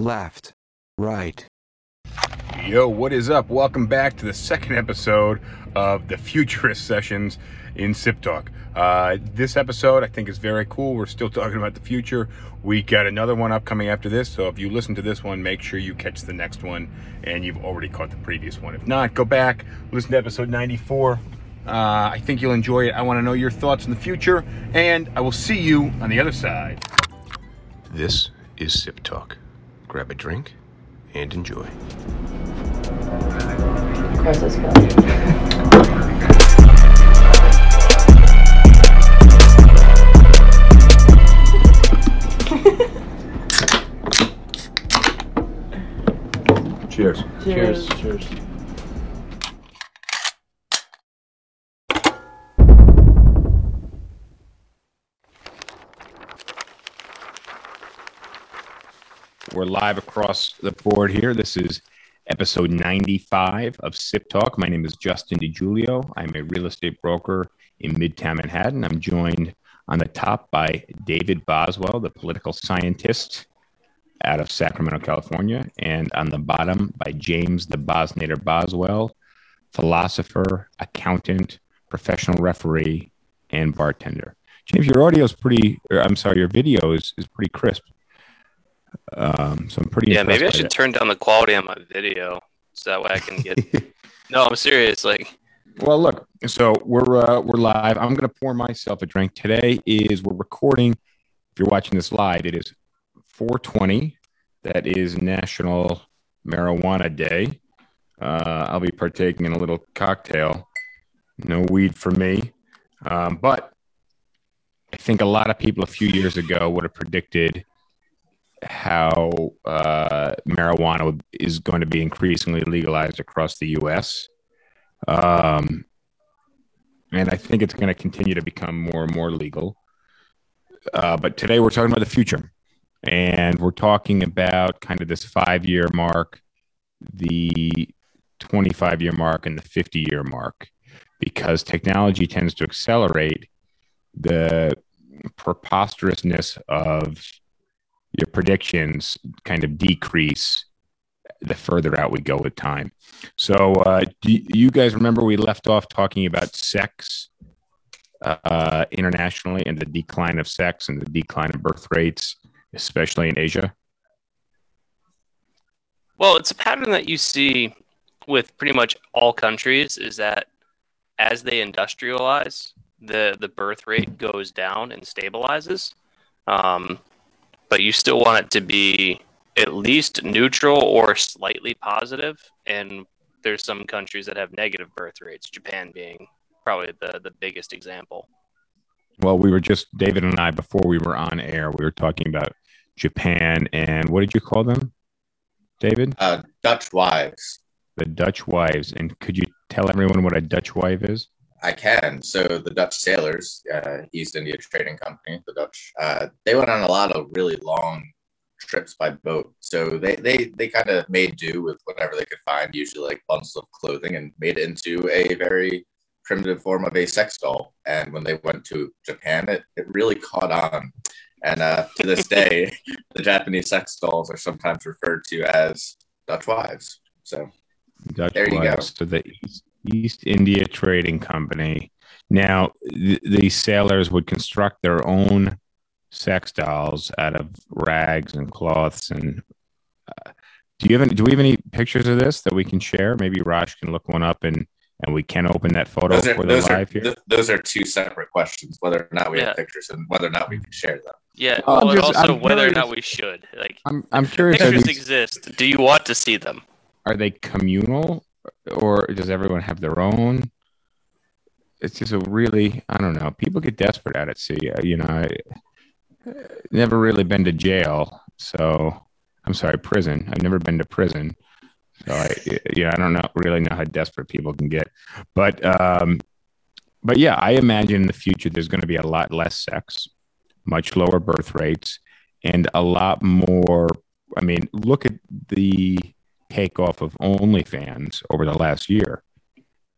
left, right. Yo, what is up? Welcome back to the second episode of the Futurist Sessions in Sip Talk. Uh, this episode I think is very cool. We're still talking about the future. We got another one upcoming after this, so if you listen to this one, make sure you catch the next one and you've already caught the previous one. If not, go back, listen to episode 94. Uh, I think you'll enjoy it. I want to know your thoughts in the future, and I will see you on the other side. This is Sip Talk. Grab a drink and enjoy. Across this film. Cheers. Cheers. Cheers. We're live across the board here. This is episode 95 of Sip Talk. My name is Justin DiGiulio. I'm a real estate broker in Midtown Manhattan. I'm joined on the top by David Boswell, the political scientist out of Sacramento, California, and on the bottom by James the Bosnator Boswell, philosopher, accountant, professional referee, and bartender. James, your audio is pretty, I'm sorry, your video is, is pretty crisp. Um, so I'm pretty Yeah, maybe I should that. turn down the quality on my video so that way I can get. no, I'm serious. Like, Well, look. So we're uh, we're live. I'm going to pour myself a drink. Today is we're recording. If you're watching this live, it is 420. That is National Marijuana Day. Uh, I'll be partaking in a little cocktail. No weed for me, um, but I think a lot of people a few years ago would have predicted how uh, marijuana is going to be increasingly legalized across the U.S. Um, and I think it's going to continue to become more and more legal. Uh, but today we're talking about the future, and we're talking about kind of this five-year mark, the 25-year mark, and the 50-year mark, because technology tends to accelerate the preposterousness of your predictions kind of decrease the further out we go with time. So, uh, do you guys remember we left off talking about sex uh, internationally and the decline of sex and the decline of birth rates, especially in Asia? well, it's a pattern that you see with pretty much all countries is that as they industrialize, the the birth rate goes down and stabilizes. Um, but you still want it to be at least neutral or slightly positive. And there's some countries that have negative birth rates. Japan being probably the the biggest example. Well, we were just, David and I, before we were on air, we were talking about Japan and what did you call them, David? uh, Dutch wives. The Dutch wives. And could you tell everyone what a Dutch wife is? I can. So the Dutch sailors, uh, East India Trading Company, the Dutch, uh, they went on a lot of really long trips by boat. So they they they kind of made do with whatever they could find, usually like bundles of clothing, and made it into a very primitive form of a sex doll. And when they went to Japan, it, it really caught on. And uh, to this day, the Japanese sex dolls are sometimes referred to as Dutch wives. So Dutch There you go. wives. So the East, East India Trading Company. Now, th- the sailors would construct their own sex dolls out of rags and cloths. And uh, do you have any, do we have any pictures of this that we can share? Maybe Raj can look one up and and we can open that photo those are, for the those, are, here. th- those are two separate questions whether or not we Yeah. have pictures and whether or not we can share them Yeah, I'm well, and just- also I'm whether or not we should. Like, I'm I'm curious. Are, pictures these- exist. Do you want to see them? are they communal, or does everyone have their own? It's just a really I don't know. People get desperate at it. See, uh, you know, I, never really been to jail, so I'm sorry, prison. I've never been to prison, so I, yeah, I don't know really know how desperate people can get, but um, but yeah, I imagine in the future there's going to be a lot less sex, much lower birth rates, and a lot more. I mean, look at the takeoff of OnlyFans over the last year.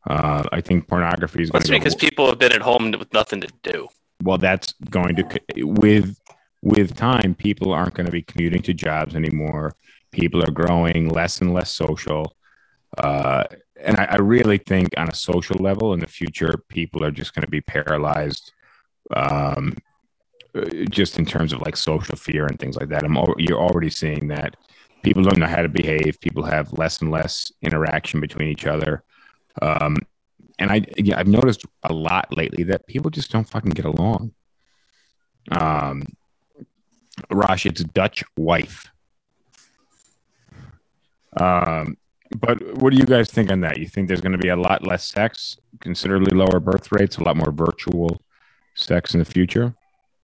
Uh, I think pornography is going That's to go because people have been at home with nothing to do. well that's going to with with time, people aren't going to be commuting to jobs anymore. People are growing less and less social. Uh, and I, I really think on a social level in the future, people are just going to be paralyzed um, just in terms of like social fear and things like that. I'm you're already seeing that people don't know how to behave. People have less and less interaction between each other. Um, and I, yeah, I've noticed a lot lately that people just don't fucking get along. Um, Rosh, it's Dutch wife. Um, but what do you guys think on that? You think there's going to be a lot less sex, considerably lower birth rates, a lot more virtual sex in the future?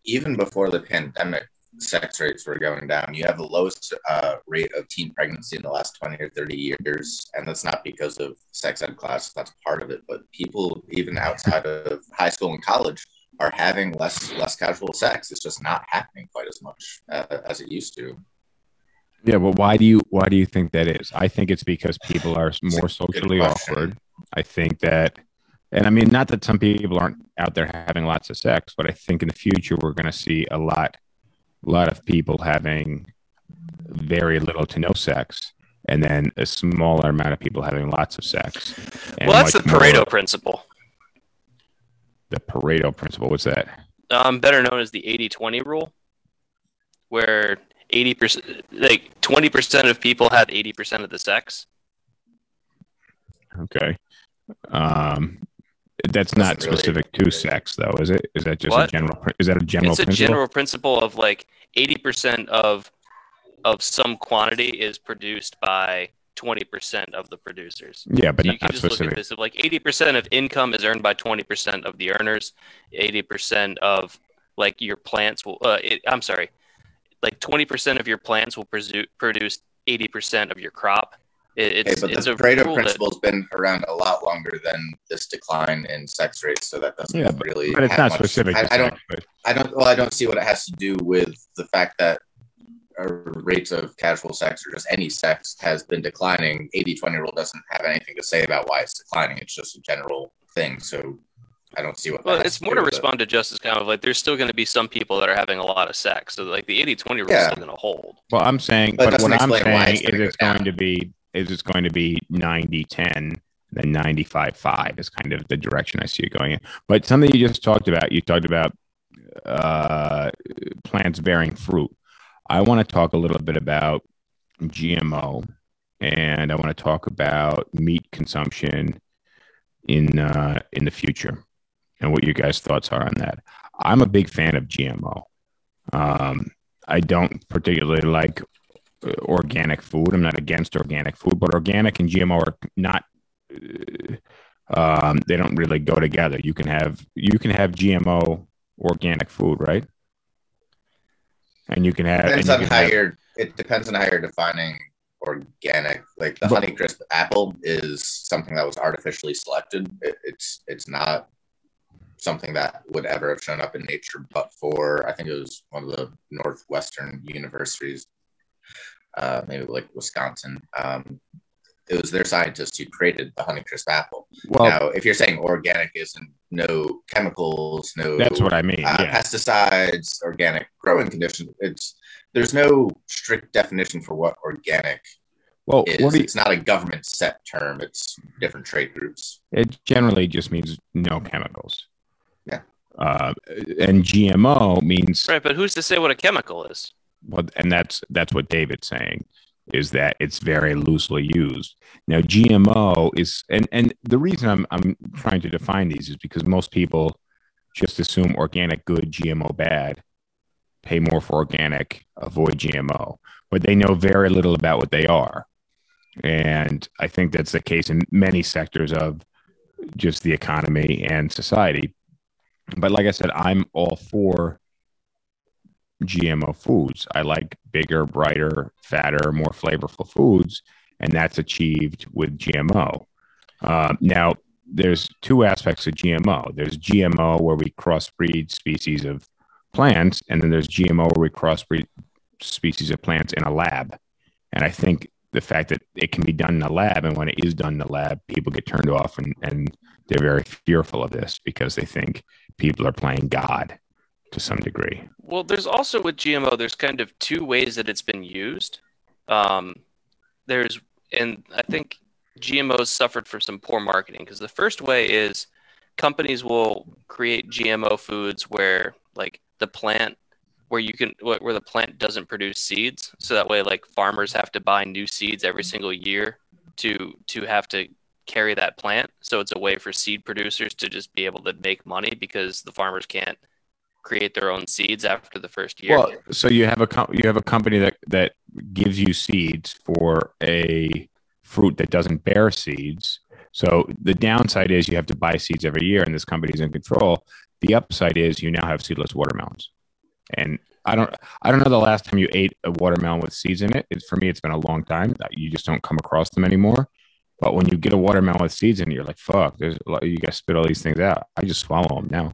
Even before the pandemic, sex rates were going down. You have the lowest uh, rate of teen pregnancy in the last 20 or 30 years. And that's not because of sex ed classes, that's part of it. But people, even outside of high school and college, are having less less casual sex. It's just not happening quite as much uh, as it used to. Yeah, but why do you why do you think that is? I think it's because people are more socially awkward. I think that, and I mean, not that some people aren't out there having lots of sex, but I think in the future we're going to see a lot, a lot of people having very little to no sex, and then a smaller amount of people having lots of sex. well, that's the much more- Pareto principle, The Pareto principle. What's that? um, better known as the 80-20 rule, where 80%, like 20% of people have 80% of the sex. Okay. Um, that's not Doesn't really- specific to sex, though, is it? Is that just What? a general? Is that a general? it's a principle? general principle of like 80% of of some quantity is produced by 20% of the producers. Yeah, but So you not can just look specific. at this of like 80% of income is earned by 20% of the earners, 80% of like your plants will uh, it, I'm sorry. Like 20% of your plants will produce 80% of your crop. It, Okay, it's but it's the a Pareto principle has been around a lot longer than this decline in sex rates, so that doesn't Yeah, but, really. but it's have not much- specific. I, I don't. but- I don't. Well, I don't see what it has to do with the fact that uh, rates of casual sex or just any sex has been declining. 80-20 rule doesn't have anything to say about why it's declining. It's just a general thing. So I don't see what. Well, has it's more do to respond to Justin's kind of like there's still going to be some people that are having a lot of sex. So like the 80-20 rule is still going to hold. Well, I'm saying, But but, what I'm explain why saying it's is it's go going to be is it's going to be 90-10, then 95-5 is kind of the direction I see it going in. But something you just talked about, you talked about uh, plants bearing fruit. I want to talk a little bit about GMO, and I want to talk about meat consumption in uh, in the future, and what your guys' thoughts are on that. I'm a big fan of GMO. Um, I don't particularly like organic food. I'm not against organic food, but organic and GMO are not. uh, Um, they don't really go together. You can have you can have GMO organic food, right? And you can have. depends on how have- you're. It depends on how you're defining organic. Like the But- Honeycrisp apple is something that was artificially selected. It, it's it's not something that would ever have shown up in nature, but for I think it was one of the northwestern universities, uh, maybe like Wisconsin. Um, it was their scientists who created the Honeycrisp apple. well, now, if you're saying organic isn't no chemicals, no that's what I mean. uh, yeah. pesticides, organic growing conditions. It's there's no strict definition for what organic Well, is. what you, it's not a government set term. It's different trade groups. it generally just means no chemicals. Yeah. Uh, and GMO means Right, but who's to say what a chemical is? Well, and that's that's what David's saying is that it's very loosely used. Now GMO is and and the reason I'm I'm trying to define these is because most people just assume organic good, GMO bad, pay more for organic, avoid GMO, but they know very little about what they are. And I think that's the case in many sectors of just the economy and society. But like I said, I'm all for GMO foods. I like bigger, brighter, fatter, more flavorful foods, and that's achieved with GMO. Uh, now, there's two aspects of GMO. There's GMO where we crossbreed species of plants, and then there's GMO where we crossbreed species of plants in a lab. And I think the fact that it can be done in a lab, and when it is done in a lab, people get turned off, and, and they're very fearful of this because they think people are playing God to some degree. Well, there's also with GMO, there's kind of two ways that it's been used. Um, there's, and I think GMOs suffered for some poor marketing because the first way is companies will create GMO foods where like the plant where you can where the plant doesn't produce seeds so that way like farmers have to buy new seeds every single year to to have to carry that plant so it's a way for seed producers to just be able to make money because the farmers can't create their own seeds after the first year Well, so you have a com- you have a company that that gives you seeds for a fruit that doesn't bear seeds. So the downside is you have to buy seeds every year, and this company's in control. The upside is you now have seedless watermelons, and I don't I don't know the last time you ate a watermelon with seeds in it. It's for me, it's been a long time. You just don't come across them anymore. But when you get a watermelon with seeds in it, you're like, fuck, there's you got to spit all these things out. I just swallow them now.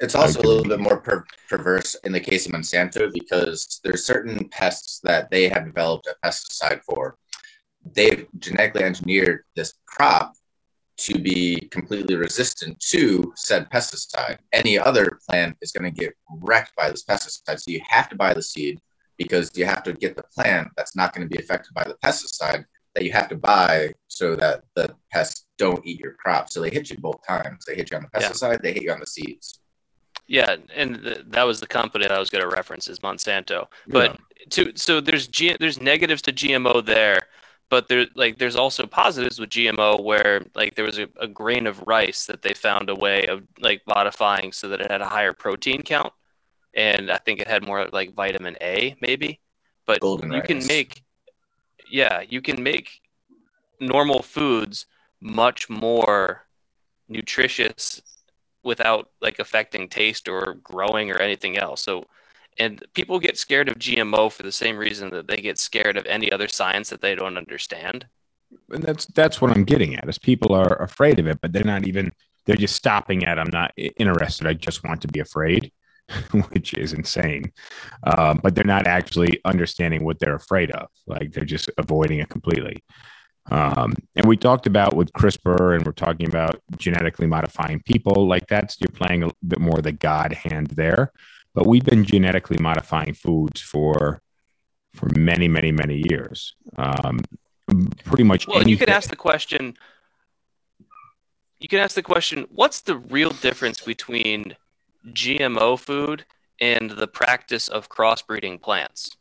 It's also a little bit more per- perverse in the case of Monsanto because there's certain pests that they have developed a pesticide for. They've genetically engineered this crop to be completely resistant to said pesticide. Any other plant is going to get wrecked by this pesticide. So you have to buy the seed because you have to get the plant that's not going to be affected by the pesticide that you have to buy so that the pests don't eat your crop. So they hit you both times. They hit you on the Yeah. pesticide, they hit you on the seeds. Yeah and th- that was the company that i was going to reference is monsanto. But to so there's G, there's negatives to GMO there, but there like there's also positives with GMO where like there was a, a grain of rice that they found a way of like modifying so that it had a higher protein count, and I think it had more like vitamin A maybe, but Golden you can make yeah you can make normal foods much more nutritious without like affecting taste or growing or anything else. So and people get scared of GMO for the same reason that they get scared of any other science that they don't understand. and that's that's what I'm getting at. Is people are afraid of it, but they're not even. They're just stopping at. I'm not interested. I just want to be afraid, which is insane. Um, but they're not actually understanding what they're afraid of. Like they're just avoiding it completely. Um, and we talked about with CRISPR, and we're talking about genetically modifying people. Like that's you're playing a bit more of the God hand there. But we've been genetically modifying foods for for many, many, many years. Um, pretty much. Well, you could ask the question. You can ask the question: What's the real difference between GMO food and the practice of crossbreeding plants?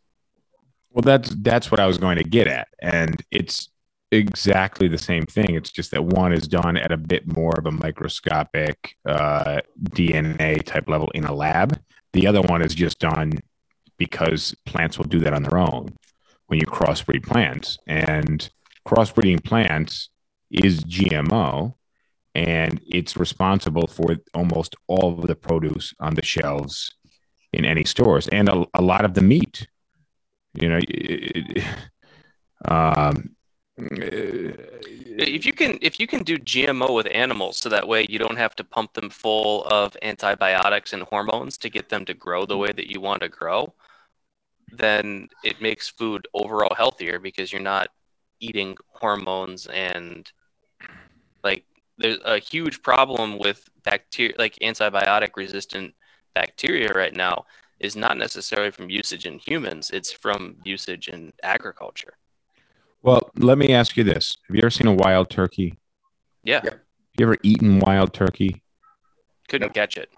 Well, that's that's what I was going to get at, and it's exactly the same thing. It's just that one is done at a bit more of a microscopic uh, DNA type level in a lab. The other one is just done because plants will do that on their own when you crossbreed plants, and crossbreeding plants is GMO, and it's responsible for almost all of the produce on the shelves in any stores and a, a lot of the meat you know it- it- um If you can, if you can do GMO with animals, so that way you don't have to pump them full of antibiotics and hormones to get them to grow the way that you want to grow, then it makes food overall healthier because you're not eating hormones and like there's a huge problem with bacteria, like antibiotic resistant bacteria right now is not necessarily from usage in humans; it's from usage in agriculture. Well let me ask you this. Have you ever seen a wild turkey? Yeah, Yep. you ever eaten wild turkey? Couldn't catch it.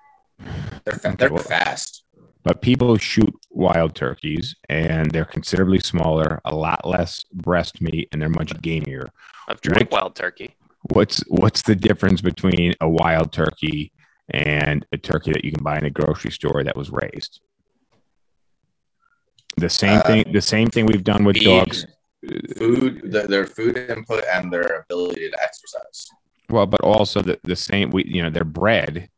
They're, fa- they're well- fast. but people shoot wild turkeys and they're considerably smaller a lot less breast meat and they're much gamier. I've drank What- wild turkey. what's what's the difference between a wild turkey and a turkey that you can buy in a grocery store that was raised? The same Uh, thing the same thing we've done with Feed, dogs food, the, their food input, and their ability to exercise. Well, but also the, the same, we, you know, they're bred,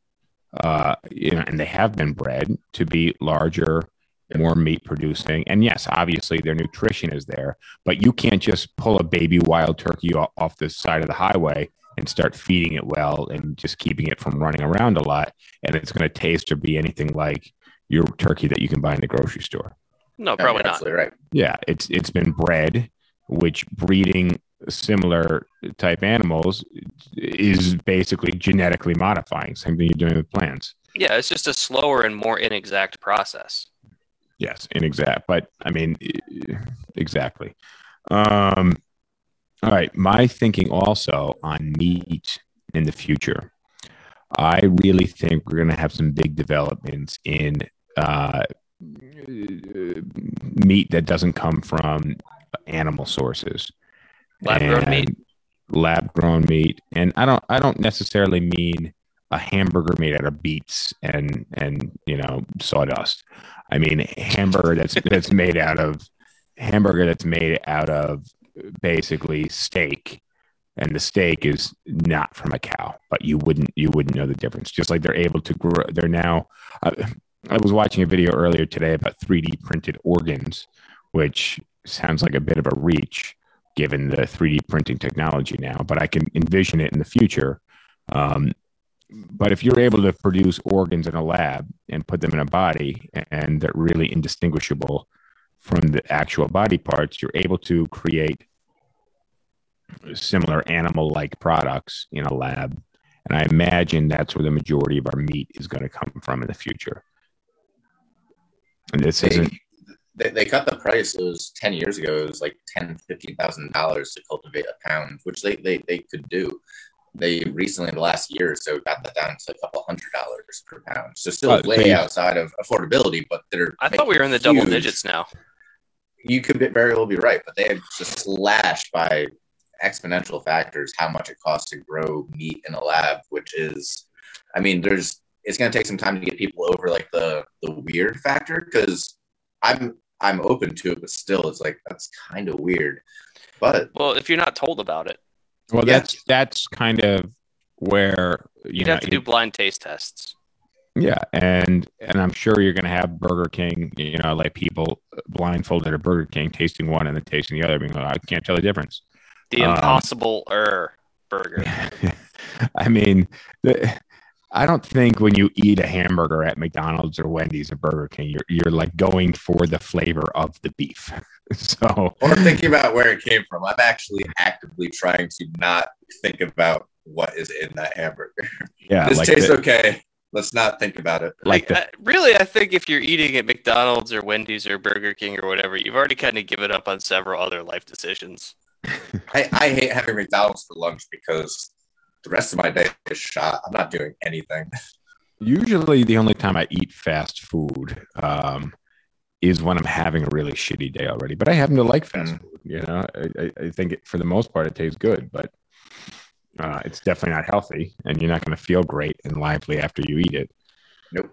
uh, you know, and they have been bred to be larger, Yep. more meat producing. And yes, obviously their nutrition is there, but you can't just pull a baby wild turkey off, off the side of the highway and start feeding it well and just keeping it from running around a lot. And it's going to taste or be anything like your turkey that you can buy in the grocery store. No, probably you're not. Absolutely right. Yeah, it's it's been bred, which breeding similar type animals is basically genetically modifying. Same thing you're doing with plants. Yeah, it's just a slower and more inexact process. Yes, inexact, but I mean, exactly. Um, all right, my thinking also on meat in the future. I really think we're going to have some big developments in uh, Uh, meat that doesn't come from animal sources, Lab-grown meat? lab grown meat, and I don't, I don't necessarily mean a hamburger made out of beets and and you know sawdust. I mean hamburger that's that's made out of hamburger that's made out of basically steak and the steak is not from a cow but you wouldn't you wouldn't know the difference just like they're able to grow they're now I, I was watching a video earlier today about 3d printed organs which sounds like a bit of a reach given the 3d printing technology now but i can envision it in the future um, but if you're able to produce organs in a lab and put them in a body and they're really indistinguishable from the actual body parts, you're able to create similar animal like products in a lab. And I imagine that's where the majority of our meat is going to come from in the future. And this They, isn't, they, they cut the price. It was ten years ago. It was like ten, fifteen thousand dollars to cultivate a pound, which they, they they could do. They recently, in the last year or so, got that down to a couple hundred dollars per pound. So still Oh, way you- outside of affordability, but they're. I thought we were in the double digits now. You could be- very well be right, but they have just slashed by exponential factors how much it costs to grow meat in a lab, which is, I mean, there's it's going to take some time to get people over like the the weird factor because I'm I'm open to it, but still, it's like that's kind of weird. But Well, if you're not told about it, well, Yeah. that's, that's kind of where, you you'd know, have to do blind taste tests. Yeah, and and I'm sure you're going to have Burger King, you know, like people blindfolded at Burger King, tasting one and then tasting the other, being like, I can't tell the difference. The Um, impossible er burger. I mean, the, I don't think when you eat a hamburger at McDonald's or Wendy's or Burger King, you're you're like going for the flavor of the beef. So or thinking about where it came from, I'm actually actively trying to not think about what is in that hamburger. yeah, this like tastes the, okay. Let's not think about it. like the, I- really, I think if you're eating at McDonald's or Wendy's or Burger King or whatever, you've already kind of given up on several other life decisions. I, I hate having McDonald's for lunch because the rest of my day is shot. I'm not doing anything. usually the only time I eat fast food um, is when I'm having a really shitty day already. But I happen to like fast Mm. food. You know, I, I- I think it, for the most part it tastes good, but uh, it's definitely not healthy, and you're not going to feel great and lively after you eat it. Nope.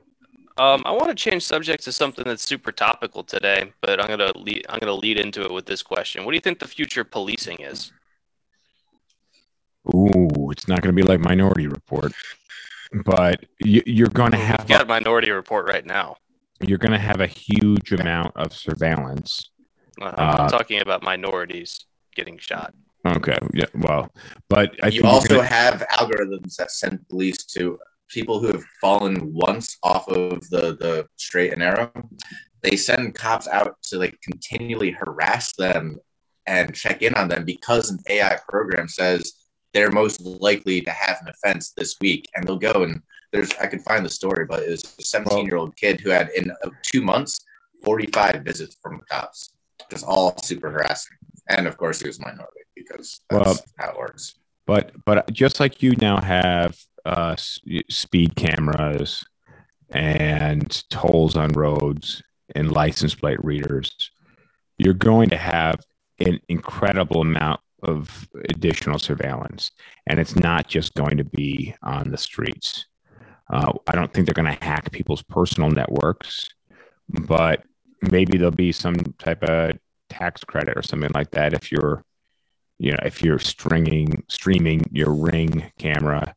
Um, I want to change subject to something that's super topical today, but I'm gonna lead, I'm gonna lead into it with this question: What do you think the future policing is? Ooh, it's not going to be like Minority Report, but you, you're going to We've have got a, a Minority Report right now. you're going to have a huge amount of surveillance. Uh, Uh, I'm talking about minorities getting shot. Okay, yeah, well, but I you think also gonna- have algorithms that send police to people who have fallen once off of the, the straight and narrow. They send cops out to like continually harass them and check in on them because an AI program says they're most likely to have an offense this week. And they'll go and there's, I could find the story, but it was a 17 year old kid who had in uh, two months 45 visits from the cops, just all super harassing. And of course, he was minority because that's Well, how it works. but but just like you now have uh, speed cameras and tolls on roads and license plate readers, you're going to have an incredible amount of additional surveillance, and it's not just going to be on the streets. Uh, I don't think they're going to hack people's personal networks, but maybe there'll be some type of tax credit or something like that if you're you know if you're stringing streaming your ring camera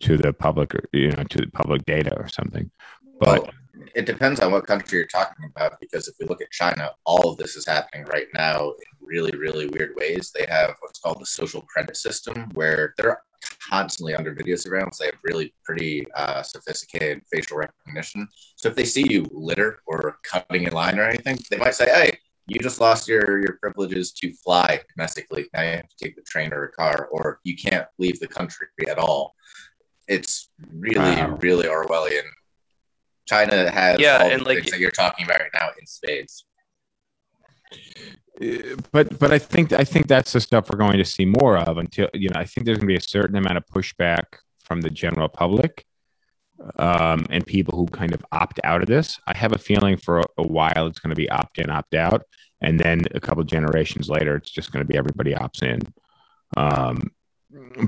to the public you know to the public data or something but Well, it depends on what country you're talking about because if we look at China, all of this is happening right now in really, really weird ways. They have what's called the social credit system where they're constantly under video surveillance. They have really pretty uh, sophisticated facial recognition. So if they see you litter or cutting in line or anything, they might say, "Hey, you just lost your your privileges to fly domestically. Now you have to take the train or a car, or you can't leave the country at all." it's really, Wow. really Orwellian. China has Yeah, all and, the like- things that you're talking about right now in spades. Uh, but but I think I think that's the stuff we're going to see more of until you know I think there's going to be a certain amount of pushback from the general public um, and people who kind of opt out of this. I have a feeling for a, a while it's going to be opt in, opt out, and then a couple generations later, it's just going to be everybody opts in. Um,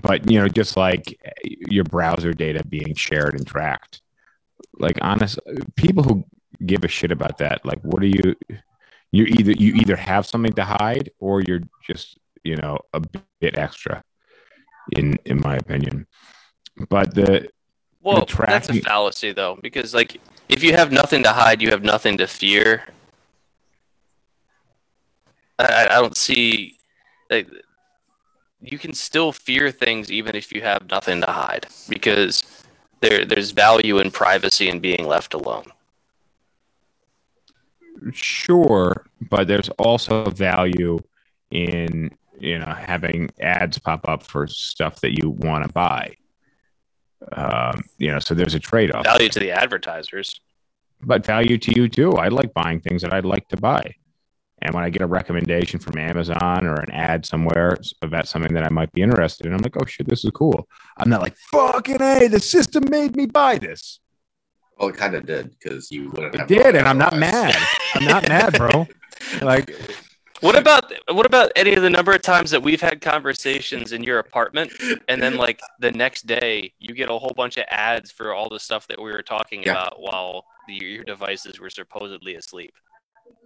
but you know, just like your browser data being shared and tracked, like honest people who give a shit about that, like what are you? you either you either have something to hide or you're just you know a bit extra in in my opinion but the Well, the that's a fallacy though, because like if you have nothing to hide, you have nothing to fear. I- I don't see like you can still fear things even if you have nothing to hide because there there's value in privacy and being left alone. sure but there's also value in you know having ads pop up for stuff that you want to buy um you know so there's a trade-off Value to the advertisers. but value to you too. I like buying things that I'd like to buy. And when I get a recommendation from Amazon or an ad somewhere about something that I might be interested in, I'm like, oh shit, this is cool. I'm not like, fucking A, the system made me buy this. Well, it kind of did because you wouldn't It have. did, and I'm not mad. I'm not mad, bro. Like, What about what about any of the number of times that we've had conversations in your apartment and then like the next day you get a whole bunch of ads for all the stuff that we were talking Yeah. about while the, your devices were supposedly asleep.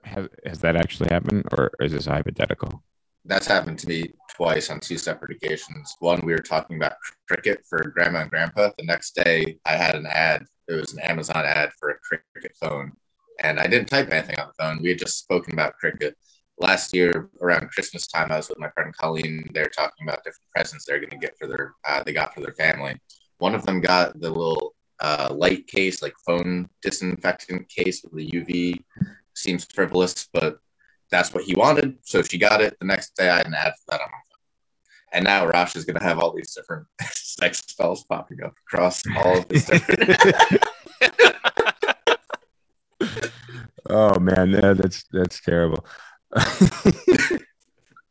Has, has that actually happened, or is this hypothetical? That's happened to me twice on two separate occasions. One, we were talking about cricket for grandma and grandpa. The next day, I had an ad. It was an Amazon ad for a cricket phone. And I didn't type anything on the phone. We had just spoken about cricket. Last year, around Christmas time, I was with my friend Colleen. They're talking about different presents they're going to get for their, uh, they got for their family. One of them got the little uh, light case, like phone disinfectant case with the UV. Seems frivolous, but that's what he wanted. So she got it. The next day, I had an ad for that on my phone. And now Rosh is going to have all these different sex spells popping up across all of his different. Oh man, yeah, that's that's terrible.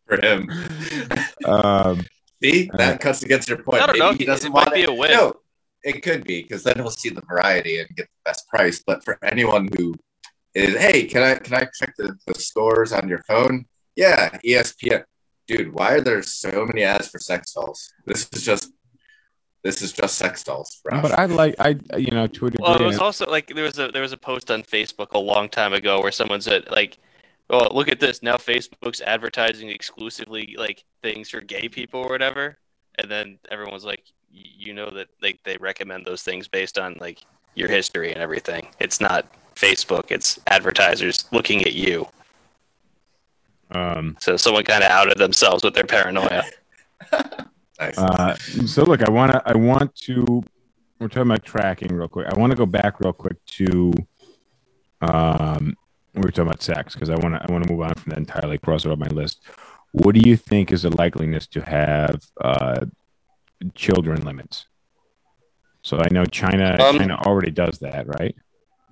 for him. um, See, that cuts against your point. I don't know. He doesn't it might want be a win. No, it could be because then he'll see the variety and get the best price. But for anyone who is, hey, can I can I check the, the scores on your phone? Yeah, ESPN. Dude, why are there so many ads for sex dolls? This is just this is just sex dolls. Rosh. but I like I you know to a degree. Well, it was also like there was a there was a post on Facebook a long time ago where someone said like, "Oh, look at this! Now Facebook's advertising exclusively like things for gay people or whatever," and then everyone's like, "You know that like they recommend those things based on like your history and everything. It's not Facebook; it's advertisers looking at you." um, So someone kind of outed themselves with their paranoia. nice. Uh, so look, I want to, I want to, we're talking about tracking real quick. I want to go back real quick to, um, we were talking about sex because I want to, I want to move on from that entirely, cross it off my list. What do you think is the likeliness to have uh, children limits? So I know China, Um, China already does that, right?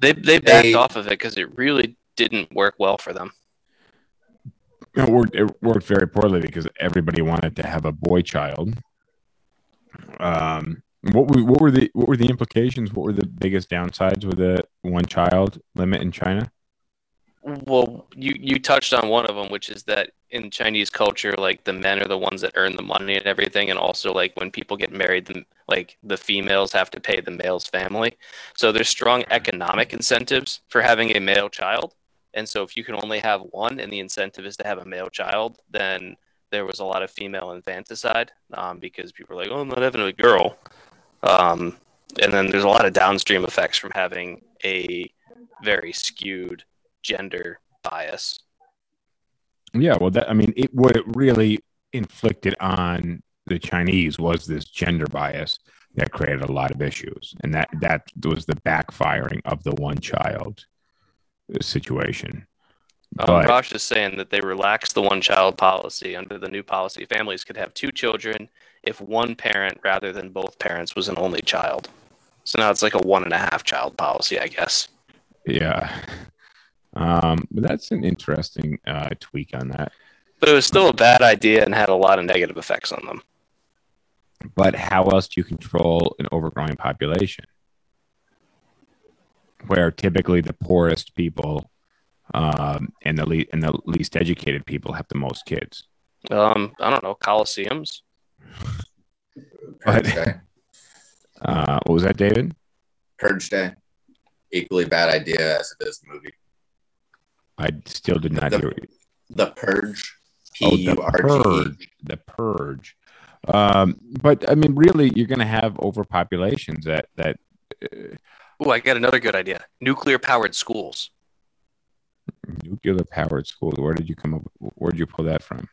They they backed They- off of it because it really didn't work well for them. It worked, it worked very poorly because everybody wanted to have a boy child. Um, what were, what were the what were the implications? What were the biggest downsides with the one child limit in China? Well, you you touched on one of them, which is that in Chinese culture, like the men are the ones that earn the money and everything, and also like when people get married, the, like the females have to pay the male's family. So there's strong economic incentives for having a male child, and so if you can only have one, and the incentive is to have a male child, then there was a lot of female infanticide um, because people are like, "Oh, I'm not having a girl," um, and then there's a lot of downstream effects from having a very skewed gender bias. Yeah, well, that I mean, it what it really inflicted on the Chinese was this gender bias that created a lot of issues, and that that was the backfiring of the one child situation. Um, But- Rosh is saying that they relaxed the one child policy. Under the new policy, families could have two children if one parent rather than both parents was an only child. So now it's like a one and a half child policy, I guess. Yeah. Um, but that's an interesting uh, tweak on that. But it was still a bad idea and had a lot of negative effects on them. But how else do you control an overgrowing population? Where typically the poorest people um, and the le- and the least educated people have the most kids. Um, I don't know, Coliseums. But- Purge Day. Uh, what was that, David? Purge Day. Equally bad idea as it is the movie. I still did not The- hear. The Purge. Oh, the U R G E. purge. The purge. Um, but I mean, really, you're going to have overpopulations that that Oh, I got another good idea. Nuclear powered schools. nuclear powered schools. Where did you come up? Where did you pull that from?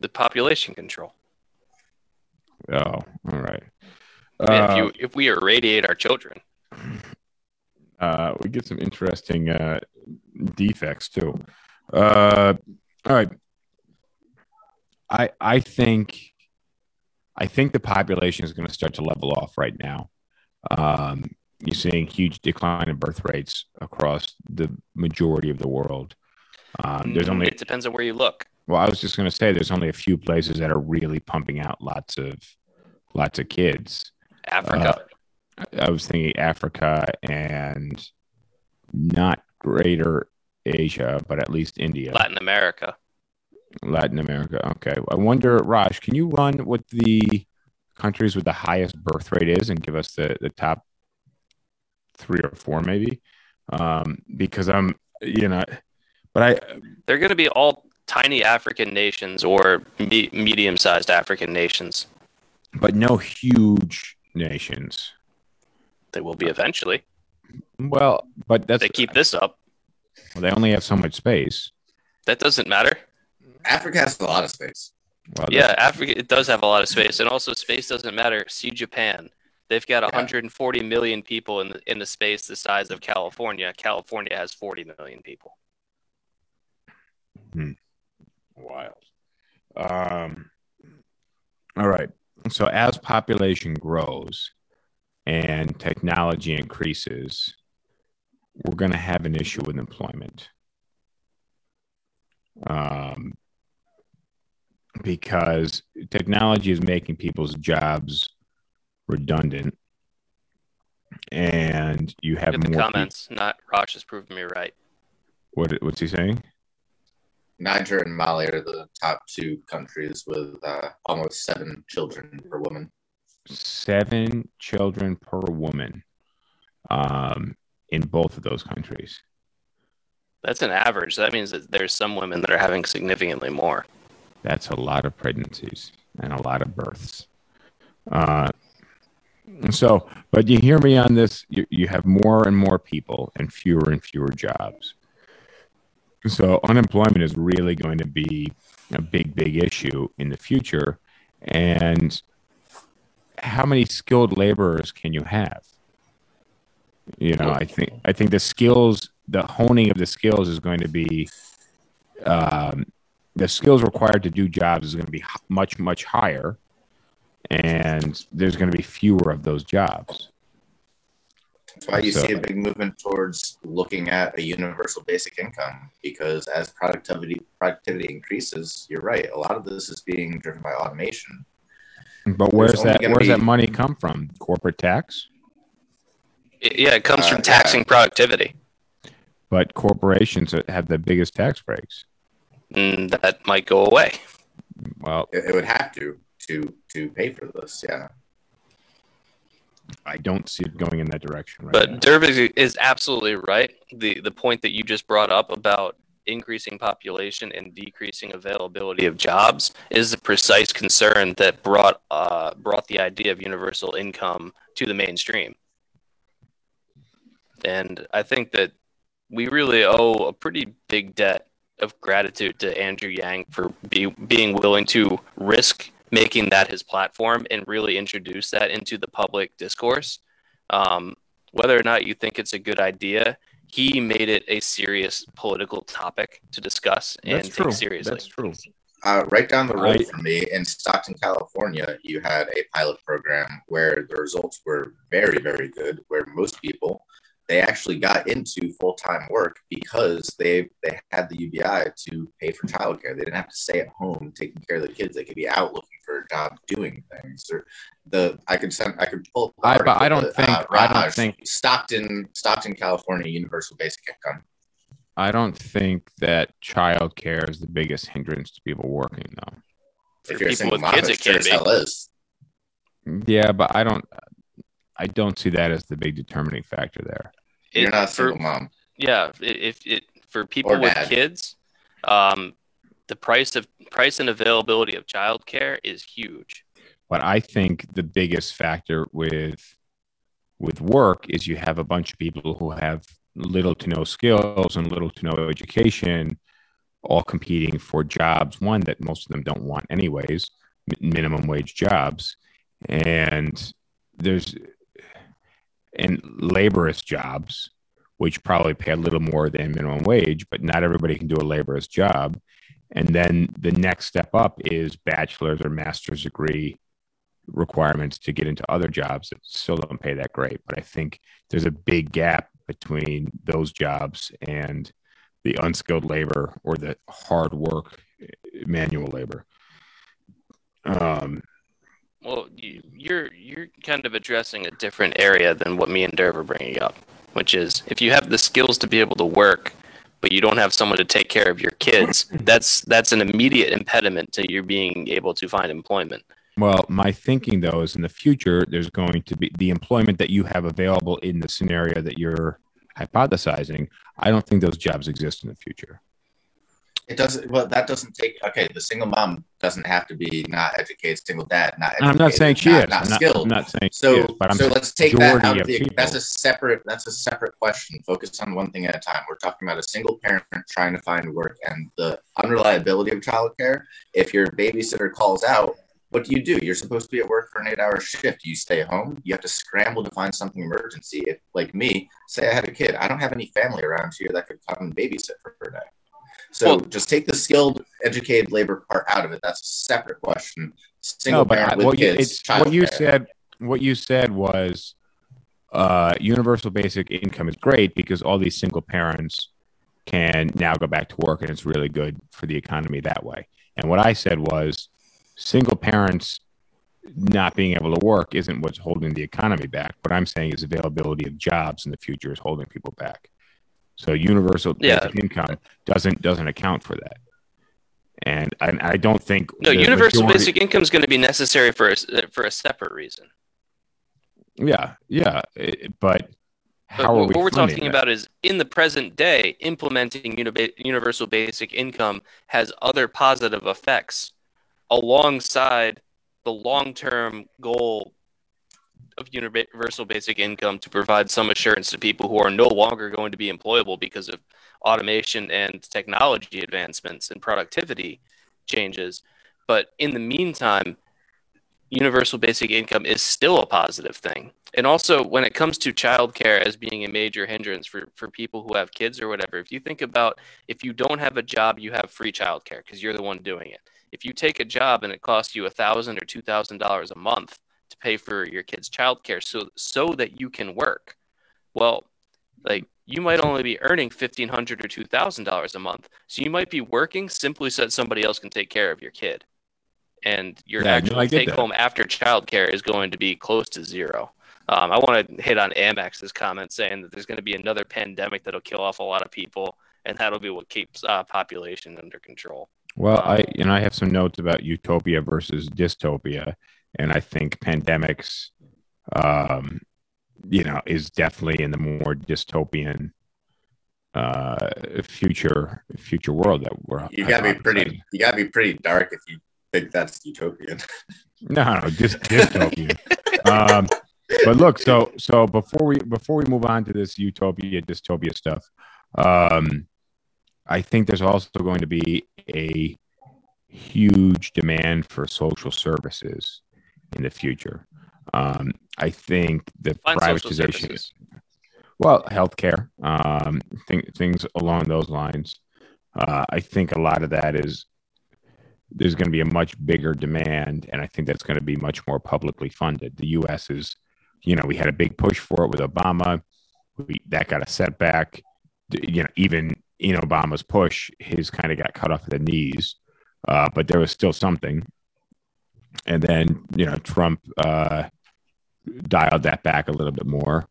The population control. Oh, all right. Uh, if you if we irradiate our children, uh, we get some interesting uh, defects too. Uh, all right. I I think I think the population is going to start to level off right now. Um, you're seeing huge decline in birth rates across the majority of the world. Um, there's only it depends on where you look. well, I was just going to say there's only a few places that are really pumping out lots of lots of kids. Africa. I was thinking Africa and not greater Asia, but at least India, Latin America. Latin America. Okay. I wonder, Raj, can you run what the countries with the highest birth rate is and give us the, the top three or four, maybe? Um, because I'm, you know, but I, They're going to be all tiny African nations or me- medium sized African nations. but no huge nations. They will be eventually. Well, but that's They keep this up. Well, they only have so much space. That doesn't matter. Africa has a lot of space. Well, Yeah, Africa it does have a lot of space, and also space doesn't matter. See Japan; they've got Yeah. 140 million people in the, in the space the size of California. California has 40 million people. wild. Um, all right. So as population grows and technology increases, we're going to have an issue with employment. Um, because technology is making people's jobs redundant, and you have the more. peop- comments. Not Rosh has proven me right. what what's he saying? Niger and Mali are the top two countries with uh, almost seven children per woman. seven children per woman um, in both of those countries. That's an average. That means that there's some women that are having significantly more. That's a lot of pregnancies and a lot of births. Uh, so, but you hear me on this. You, you have more and more people and fewer and fewer jobs. So, unemployment is really going to be a big, big issue in the future. And how many skilled laborers can you have? You know, I think I think the skills, the honing of the skills is going to be um, the skills required to do jobs is going to be much much higher and there's going to be fewer of those jobs That's why you So- see a big movement towards looking at a universal basic income because as productivity productivity increases, you're right. A lot of this is being driven by automation. but where's that where's be- that money come from corporate tax yeah, it comes Uh, from taxing productivity. but corporations have the biggest tax breaks And that might go away. well It, it would have to to to pay for this. Yeah. i don't see it going in that direction right But now. Derb is, is absolutely right. The the point that you just brought up about increasing population and decreasing availability of jobs is the precise concern that brought uh, brought the idea of universal income to the mainstream. And I think that we really owe a pretty big debt of gratitude to Andrew Yang for be, being willing to risk making that his platform and really introduce that into the public discourse. Um, whether or not you think it's a good idea, he made it a serious political topic to discuss and that's take true seriously. that's true uh, right down the road Right. from me in Stockton, California, you had a pilot program where the results were very, very good. Where most people they actually got into full time work because they they had the UBI to pay for childcare. They didn't have to stay at home taking care of the kids. They could be out looking for a job doing things. Or the I could send I could pull. up I- but I don't but, think- uh, I don't think- Stockton Stockton California Universal Basic Income. I don't think that childcare is the biggest hindrance to people working, though. For if you're people with mom, kids, it it can as be. is. Yeah, but I don't. I don't see that as the big determining factor there. You're not a for- single mom. Yeah, i- if it for people with kids, um, the price of price and availability of childcare is huge. But I think the biggest factor with with work is you have a bunch of people who have little to no skills and little to no education, all competing for jobs. One that most of them don't want, anyways, minimum wage jobs, and there's and laborious jobs, which probably pay a little more than minimum wage, but not everybody can do a laborious job. And then the next step up is bachelor's or master's degree requirements to get into other jobs that still don't pay that great. But I think there's a big gap between those jobs and the unskilled labor or the hard work manual labor. Um, Well, you, you're you're kind of addressing a different area than what me and Derv are bringing up, which is if you have the skills to be able to work, but you don't have someone to take care of your kids, that's that's an immediate impediment to your being able to find employment. Well, my thinking though is in the future, there's going to be the employment that you have available in the scenario that you're hypothesizing. I don't think those jobs exist in the future. It doesn't. Well, that doesn't take. Okay, the single mom doesn't have to be not educated. Single dad, not. And I'm not saying she not, is. Not skilled. I'm not saying she so, is, but I'm so let's take that out of the. people- That's a separate. That's a separate question. Focus on one thing at a time. We're talking about a single parent trying to find work and the unreliability of childcare. If your babysitter calls out, what do you do? You're supposed to be at work for an eight-hour shift. You stay home. You have to scramble to find something emergency. If, like me, say I have a kid, I don't have any family around here that could come and babysit for a day. So Well- just take the skilled, educated labor part out of it. That's a separate question. Single no, but parent with what, you, kids, it's, what you said, what you said was, uh, universal basic income is great because all these single parents can now go back to work, and it's really good for the economy that way. And what I said was, single parents not being able to work isn't what's holding the economy back. What I'm saying is availability of jobs in the future is holding people back. So universal Yeah. basic income doesn't doesn't account for that. And I, I don't think No, universal majority- basic income is going to be necessary for a, for a separate reason. Yeah, yeah, it- but But how are what, we we're talking that? about is in the present day, implementing uniba- universal basic income has other positive effects alongside the long term goal of universal basic income to provide some assurance to people who are no longer going to be employable because of automation and technology advancements and productivity changes. But in the meantime, universal basic income is still a positive thing. And also, when it comes to childcare as being a major hindrance for, for people who have kids or whatever, if you think about if you don't have a job, you have free childcare because you're the one doing it. If you take a job and it costs you a thousand or two thousand dollars a month pay for your kid's childcare, so so that you can work, well, like you might only be earning fifteen hundred or two thousand dollars a month, so you might be working simply so that somebody else can take care of your kid, and your Yeah, actual get take that. home after childcare is going to be close to zero. Um, I want to hit on Amex's comment saying that there's going to be another pandemic that'll kill off a lot of people, and that'll be what keeps uh, population under control. Well, I and I have some notes about utopia versus dystopia, and I think pandemics, um, you know, is definitely in the more dystopian uh future future world that we're You gotta be pretty. You gotta be pretty dark if you think that's utopian. No, no, just dystopian. um, but look, so so before we before we move on to this utopia dystopia stuff, um, I think there's also going to be a huge demand for social services in the future. Um, I think the Find privatization, well, healthcare, um, th- things along those lines. Uh, I think a lot of that is there's going to be a much bigger demand, and I think that's going to be much more publicly funded. The U.S. is, you know, we had a big push for it with Obama. We, that got a setback. You know, even in Obama's push, his kind of got cut off at the knees, uh, but there was still something. And then, you know, Trump uh, dialed that back a little bit more.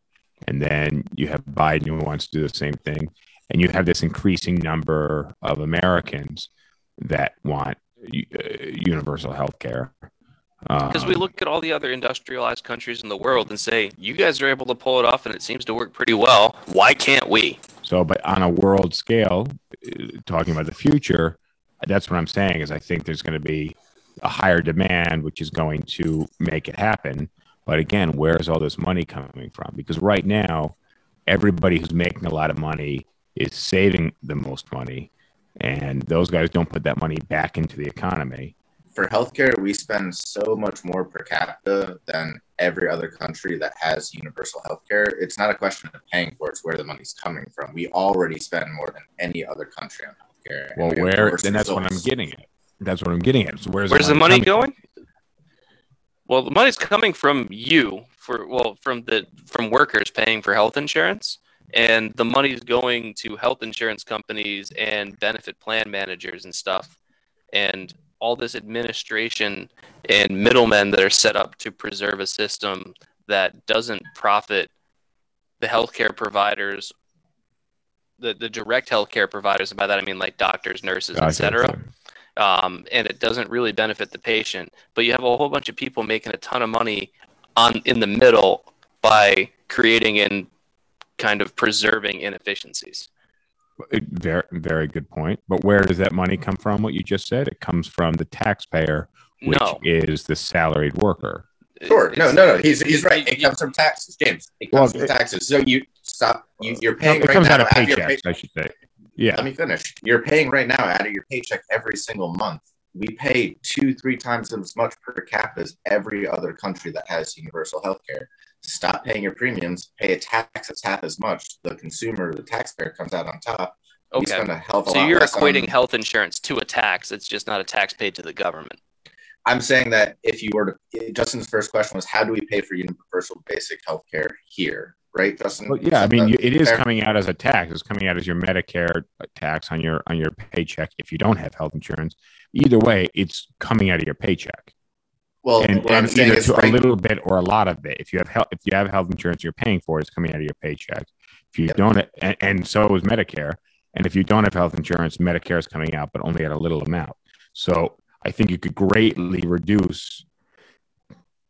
And then you have Biden who wants to do the same thing. And you have this increasing number of Americans that want uh, universal health care. Because we look at all the other industrialized countries in the world and say, you guys are able to pull it off and it seems to work pretty well. Why can't we? So, but on a world scale, uh, talking about the future, that's what I'm saying is I think there's going to be a higher demand, which is going to make it happen. But again, where's all this money coming from? Because right now, everybody who's making a lot of money is saving the most money, and those guys don't put that money back into the economy. For healthcare, we spend so much more per capita than every other country that has universal healthcare. It's not a question of paying for it; it's where the money's coming from. We already spend more than any other country on healthcare. Well, where? Then that's what I'm getting at. That's what I'm getting at. So where's Where's the the money going? Well, the money's coming from you for well from the from workers paying for health insurance, and the money's going to health insurance companies and benefit plan managers and stuff, and all this administration and middlemen that are set up to preserve a system that doesn't profit the healthcare providers, the, the direct healthcare providers, and by that I mean like doctors, nurses, etc um, and it doesn't really benefit the patient. But you have a whole bunch of people making a ton of money on in the middle by creating and kind of preserving inefficiencies. Very, very good point. But where does that money come from? What you just said, it comes from the taxpayer, which No. is the salaried worker. Sure. No, no, no. He's he's right. It comes from taxes, James. It comes Well, from taxes. So you stop. You, you're paying it right comes now out of paychecks, pay- I should say. Yeah, Let me finish. You're paying right now out of your paycheck every single month. We pay two, three times as much per capita as every other country that has universal health care. Stop paying your premiums, pay a tax that's half as much. The consumer, the taxpayer comes out on top. Okay. spend a hell a So lot you're equating on- health insurance to a tax. It's just not a tax paid to the government. I'm saying that if you were to, Justin's first question was, how do we pay for universal basic health care here? Right, Justin? Well, yeah. I mean, you, it is Fair. coming out as a tax. It's coming out as your Medicare tax on your on your paycheck if you don't have health insurance. Either way, it's coming out of your paycheck, well, and, what I'm and saying either is, right, a little bit or a lot of it. If you have health, if you have health insurance, you're paying for it. It's coming out of your paycheck. If you Yep. don't, and, and so is Medicare. And if you don't have health insurance, Medicare is coming out, but only at a little amount. So I think you could greatly reduce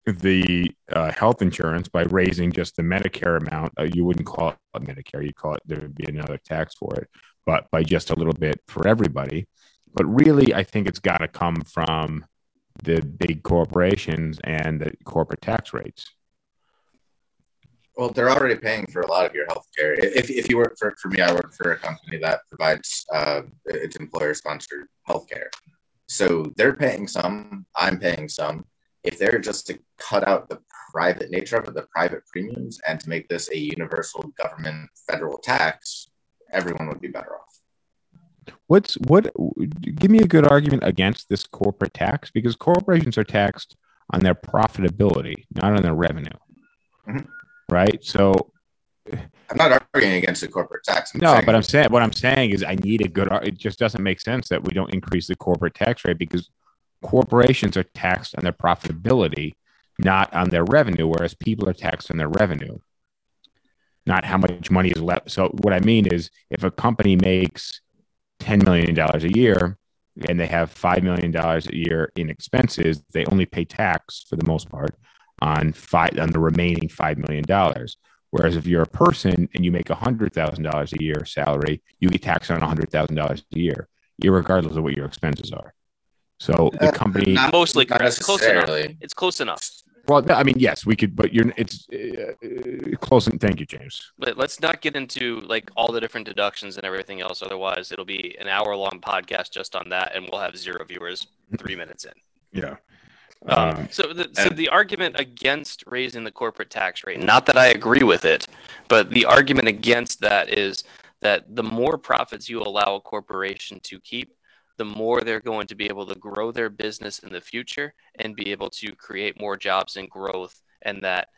the uh, health insurance by raising just the Medicare amount. Uh, you wouldn't call it Medicare; you'd call it there would be another tax for it, but by just a little bit for everybody. But really, I think it's got to come from the big corporations and the corporate tax rates. Well, they're already paying for a lot of your health care. If, if you work for, for me, I work for a company that provides uh, its employer sponsored health care. So they're paying some, I'm paying some. If they're just to cut out the private nature of it, the private premiums, and to make this a universal government federal tax, everyone would be better off. What's what? Give me a good argument against this corporate tax because corporations are taxed on their profitability, not on their revenue. Mhm. Right. So I'm not arguing against the corporate tax. I'm no, but I'm saying what I'm saying is I need a good. It just doesn't make sense that we don't increase the corporate tax rate because corporations are taxed on their profitability, not on their revenue, whereas people are taxed on their revenue, not how much money is left. So what I mean is, if a company makes ten million dollars a year and they have five million dollars a year in expenses, they only pay tax for the most part on five on the remaining five million dollars. Whereas if you're a person and you make hundred thousand dollars a year salary, you get taxed on hundred thousand dollars a year, irregardless of what your expenses are. So the Uh, company, not- Mostly not correct. Close enough. necessarily. It's close enough. well, I mean, yes, we could, but you're it's uh, uh, close. And thank you, James. But let's not get into like all the different deductions and everything else. Otherwise, it'll be an hour long podcast just on that, and we'll have zero viewers three minutes in. Yeah. Um, Um, so, the, so and- the argument against raising the corporate tax rate, not that I agree with it, but the argument against that is that the more profits you allow a corporation to keep, the more they're going to be able to grow their business in the future and be able to create more jobs and growth. And that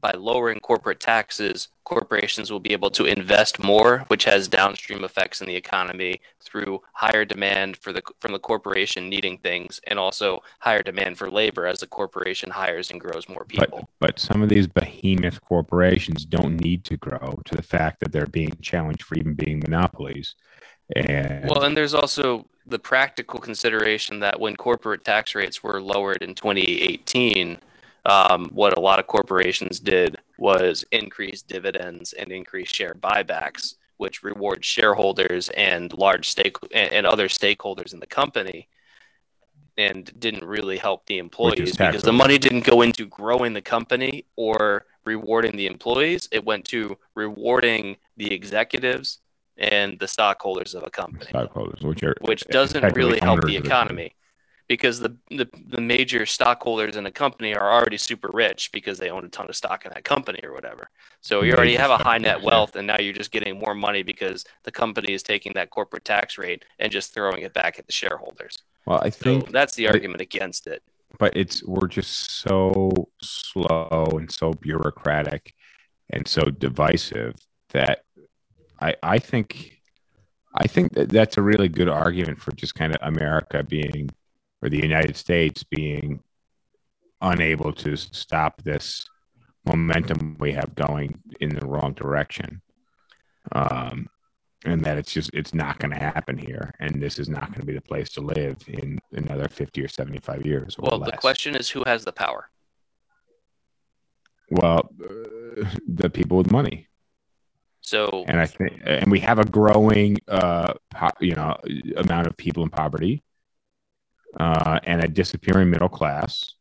by lowering corporate taxes, corporations will be able to invest more, which has downstream effects in the economy through higher demand for the from the corporation needing things, and also higher demand for labor as the corporation hires and grows more But people. but some of these behemoth corporations don't need to grow to the fact that they're being challenged for even being monopolies. And Well, and there's also the practical consideration that when corporate tax rates were lowered in 2018, um, what a lot of corporations did was increase dividends and increase share buybacks, which reward shareholders and large stake and other stakeholders in the company, and didn't really help the employees because the money didn't go into growing the company or rewarding the employees. It went to rewarding the executives and the stockholders of a company stockholders, which are which doesn't really help the economy because the, the the major stockholders in a company are already super rich because they own a ton of stock in that company or whatever. So you already have a high net wealth, and now you're just getting more money because the company is taking that corporate tax rate and just throwing it back at the shareholders. Well, I So think, that's the argument against it. but it's we're just so slow and so bureaucratic and so divisive that I I think I think that that's a really good argument for just kind of America being or the United States being unable to stop this momentum we have going in the wrong direction. Um, and that it's just it's not going to happen here, and this is not going to be the place to live in another fifty or seventy-five years. Or Well, the question is who has the power. well, uh, the people with money, So and I think, and we have a growing, uh, po- you know, amount of people in poverty, uh, and a disappearing middle class.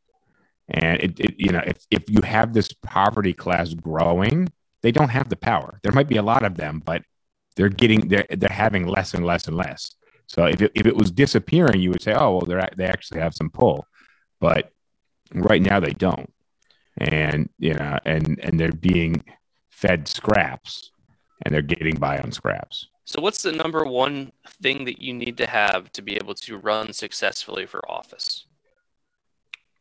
And it, it, you know, if if you have this poverty class growing, they don't have the power. There might be a lot of them, but they're getting they're they're having less and less and less. So if it, if it was disappearing, you would say, oh well, they're they actually have some pull, but right now they don't, and you know, and and they're being fed scraps, and they're getting by on scraps. so what's the number one thing that you need to have to be able to run successfully for office?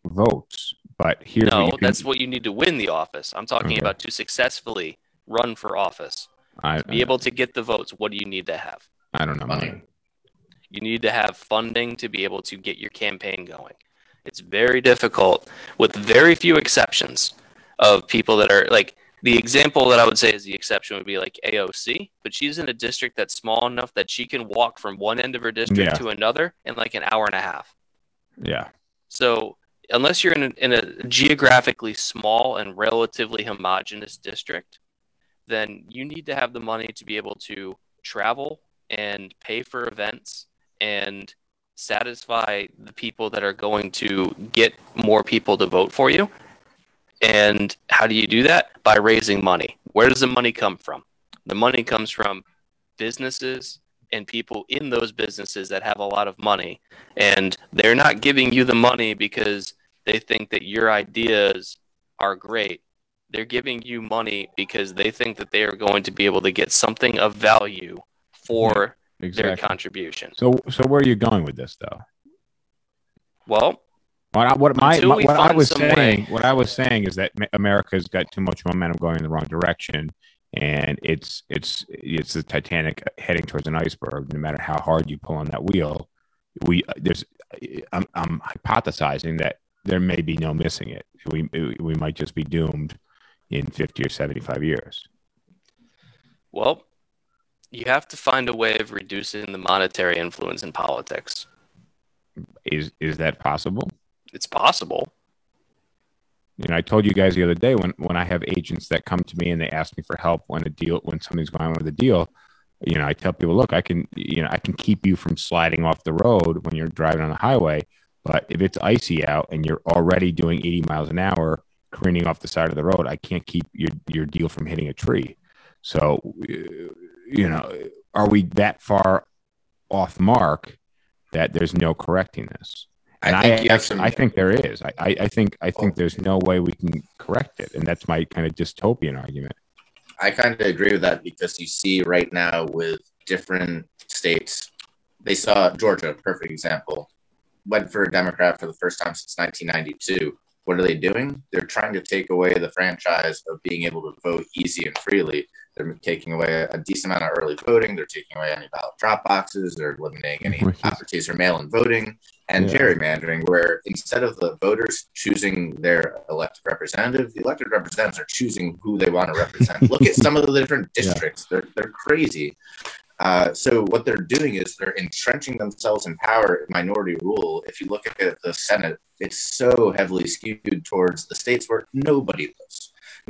Votes, but here, no, what you can, that's what you need to win the office. I'm talking Okay. about to successfully run for office. I, Be able to get the votes. What do you need to have? I don't know. Money. You need to have funding to be able to get your campaign going. It's very difficult, with very few exceptions, of people that are like the example that I would say is the exception would be like AOC, but she's in a district that's small enough that she can walk from one end of her district Yeah. to another in like an hour and a half. Yeah, So unless you're in a, in a geographically small and relatively homogenous district, then you need to have the money to be able to travel and pay for events and satisfy the people that are going to get more people to vote for you. And how do you do that? By raising money. Where does the money come from? The money comes from businesses and people in those businesses that have a lot of money and they're not giving you the money because they think that your ideas are great. They're giving you money because they think that they are going to be able to get something of value for their exactly. contribution. So, so where are you going with this, though? Well, What, I, what my, my what I was saying, way- what I was saying is that America's got too much momentum going in the wrong direction, and it's it's it's the Titanic heading towards an iceberg. No matter how hard you pull on that wheel, we uh, there's uh, I'm, I'm hypothesizing that there may be no missing it. We we might just be doomed in fifty or seventy five years. well, you have to find a way of reducing the monetary influence in politics. Is is that possible? It's possible. You know, I told you guys the other day when when I have agents that come to me and they ask me for help when a deal when something's going on with a deal, you know, I tell people, look, I can you know I can keep you from sliding off the road when you're driving on the highway, but if it's icy out and you're already doing 80 miles an hour careening off the side of the road, I can't keep your your deal from hitting a tree. So, uh, you know, are we that far off mark that there's no correcting this? And I think you have some. I think there is. I, I, I think I think there's no way we can correct it, and that's my kind of dystopian argument. I kind of agree with that because you see right now with different states they saw Georgia, perfect example, went for a Democrat for the first time since 1992. What are they doing? They're trying to take away the franchise of being able to vote easy and freely. They're taking away a decent amount of early voting. They're taking away any ballot drop boxes. They're eliminating any is- opportunities for mail-in voting and Yeah. gerrymandering, where instead of the voters choosing their elected representative, the elected representatives are choosing who they want to represent. Look at some of the different Yeah. districts; they're they're crazy. Uh, so what they're doing is they're entrenching themselves in power minority rule. If you look at the Senate, it's so heavily skewed towards the states where nobody lives.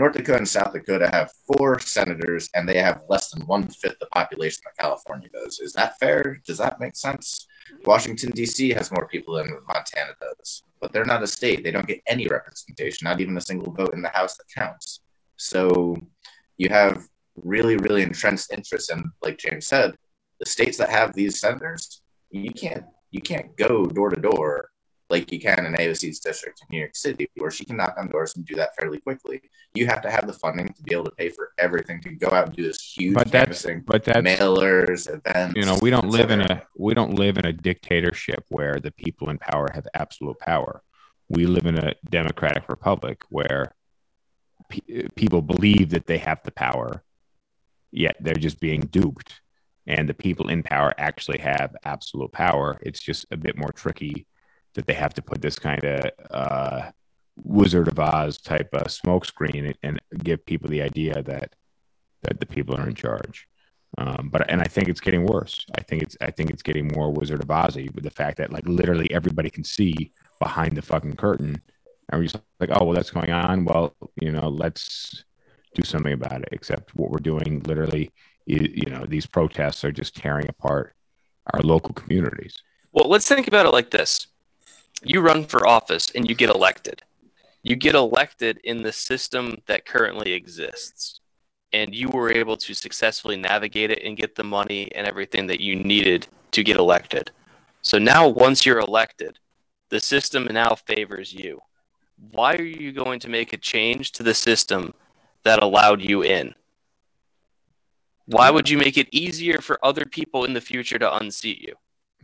North Dakota and South Dakota have four senators, and they have less than one fifth the population that California does. Is that fair? Does that make sense? Washington D.C. has more people than Montana does, but they're not a state. They don't get any representation, not even a single vote in the House that counts. So you have really, really entrenched interests, and like James said, the states that have these senators, you can't you can't go door to door like you can in AOC's district in New York City, where she can knock on doors and do that fairly quickly. You have to have the funding to be able to pay for everything to go out and do this huge But that's but that's mailers, events. you know we don't live in a we don't live in a dictatorship where the people in power have absolute power we live in a democratic republic where pe- people believe that they have the power yet they're just being duped and the people in power actually have absolute power it's just a bit more tricky that they have to put this kind of uh, wizard of oz type of smokescreen and give people the idea that that the people are in charge um, but and I think it's getting worse. I think it's I think it's getting more Wizard of Ozzy with the fact that like literally everybody can see behind the fucking curtain, and we're just like, oh well, that's going on. Well, you know, let's do something about it. Except what we're doing, literally, you, you know, these protests are just tearing apart our local communities. Well, let's think about it like this you run for office and you get elected. You get elected in the system that currently exists. And you were able to successfully navigate it and get the money and everything that you needed to get elected. So now, once you're elected, the system now favors you. Why are you going to make a change to the system that allowed you in? Why would you make it easier for other people in the future to unseat you?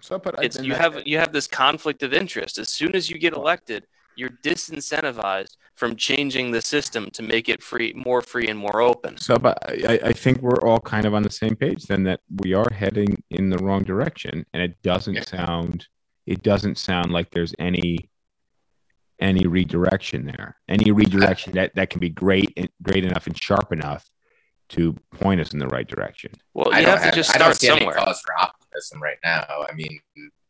So, but it's you have you have this conflict of interest. As soon as you get elected, you're disincentivized from changing the system to make it free, more free and more open. So, but I, I think we're all kind of on the same page then that we are heading in the wrong direction, and it doesn't Yeah. sound it doesn't sound like there's any any redirection there. Any redirection that that can be great and great enough and sharp enough to point us in the right direction. Well, you don't have to just I don't start see somewhere. any cause for optimism right now. I mean,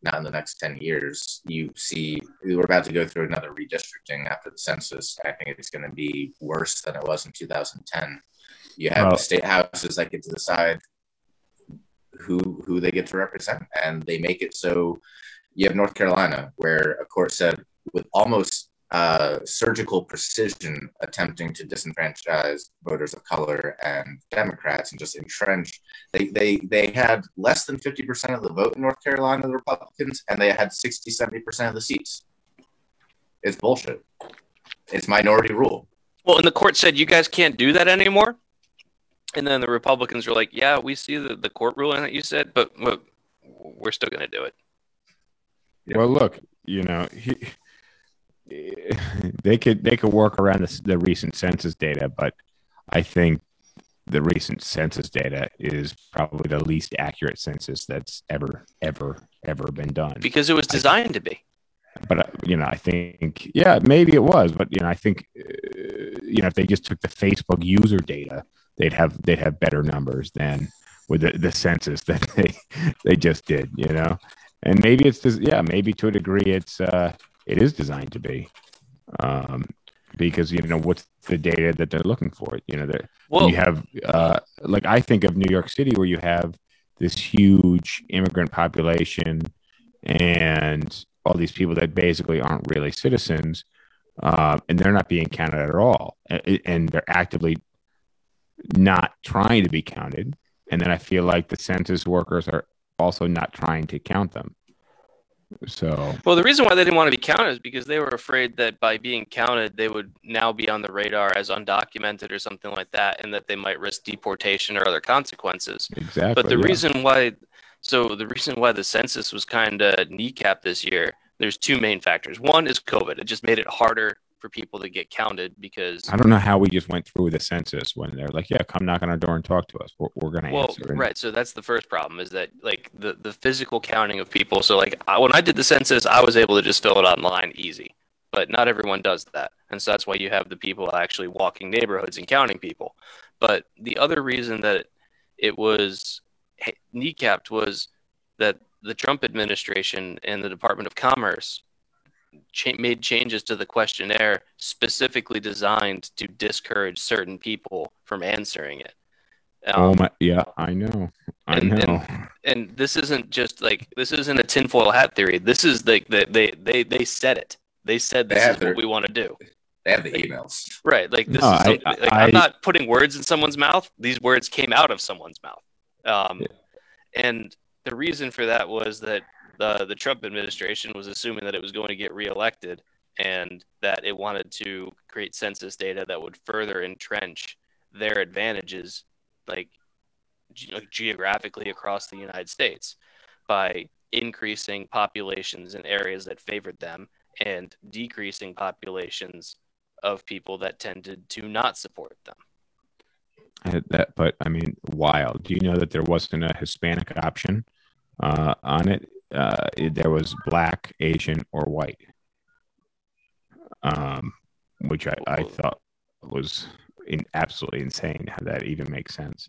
not in the next 10 years. You see, we're about to go through another redistricting after the census. I think it's going to be worse than it was in 2010. You have the state houses that get to decide who who they get to represent, and they make it so. You have North Carolina, where a court said with almost uh, surgical precision attempting to disenfranchise voters of color and Democrats and just entrench they they they had less than 50% of the vote in North Carolina, the Republicans, and they had 60, 70% of the seats. It's bullshit. It's minority rule. Well, and the court said you guys can't do that anymore. And then the Republicans were like, "Yeah, we see the, the court ruling that you said, but, but we're still going to do it." Yeah. Well, look, you know, he, they could they could work around the, the recent census data, but I think the recent census data is probably the least accurate census that's ever ever ever been done. Because it was designed to be. But uh, you know, I think yeah, maybe it was, but you know, I think uh, you know if they just took the Facebook user data, they'd have they'd have better numbers than with the, the census that they they just did. You know, and maybe it's just yeah, maybe to a degree it's uh it is designed to be, um, because you know what's the data that they're looking for. You know, that you have uh, like I think of New York City where you have this huge immigrant population and all these people that basically aren't really citizens uh, and they're not being counted at all and they're actively not trying to be counted and then I feel like the census workers are also not trying to count them so Well, the reason why they didn't want to be counted is because they were afraid that by being counted, they would now be on the radar as undocumented or something like that, and that they might risk deportation or other consequences. exactly But the yeah. reason why, So the reason why the census was kind of kneecapped this year, there's two main factors. One is COVID. It just made it harder for people to get counted because I don't know how we just went through the census when they're like, yeah, come knock on our door and talk to us. We're, we're going to well, answer. Right. So that's the first problem is that like the the physical counting of people. So like I, when I did the census, I was able to just fill it online easy, but not everyone does that, and so that's why you have the people actually walking neighborhoods and counting people. But the other reason that it was kneecapped was that the Trump administration and the Department of Commerce cha- made changes to the questionnaire specifically designed to discourage certain people from answering it. oh Um, my, yeah, I know. I and- know. and this isn't just like this isn't a tinfoil hat theory. This is like they they they they said it. They said They this have is their- what we want to do. They have the emails. Right. Like this No, is I, like, I, I'm not putting words in someone's mouth. These words came out of someone's mouth. Um, And the reason for that was that the the Trump administration was assuming that it was going to get reelected and that it wanted to create census data that would further entrench their advantages, like, ge- geographically across the United States, by increasing populations in areas that favored them and decreasing populations of people that tended to not support them. That, but I mean, wild. Do you know that there wasn't a Hispanic option uh, on it? Uh, there was black, Asian, or white, um, which I, I thought was in, absolutely insane. How that even makes sense.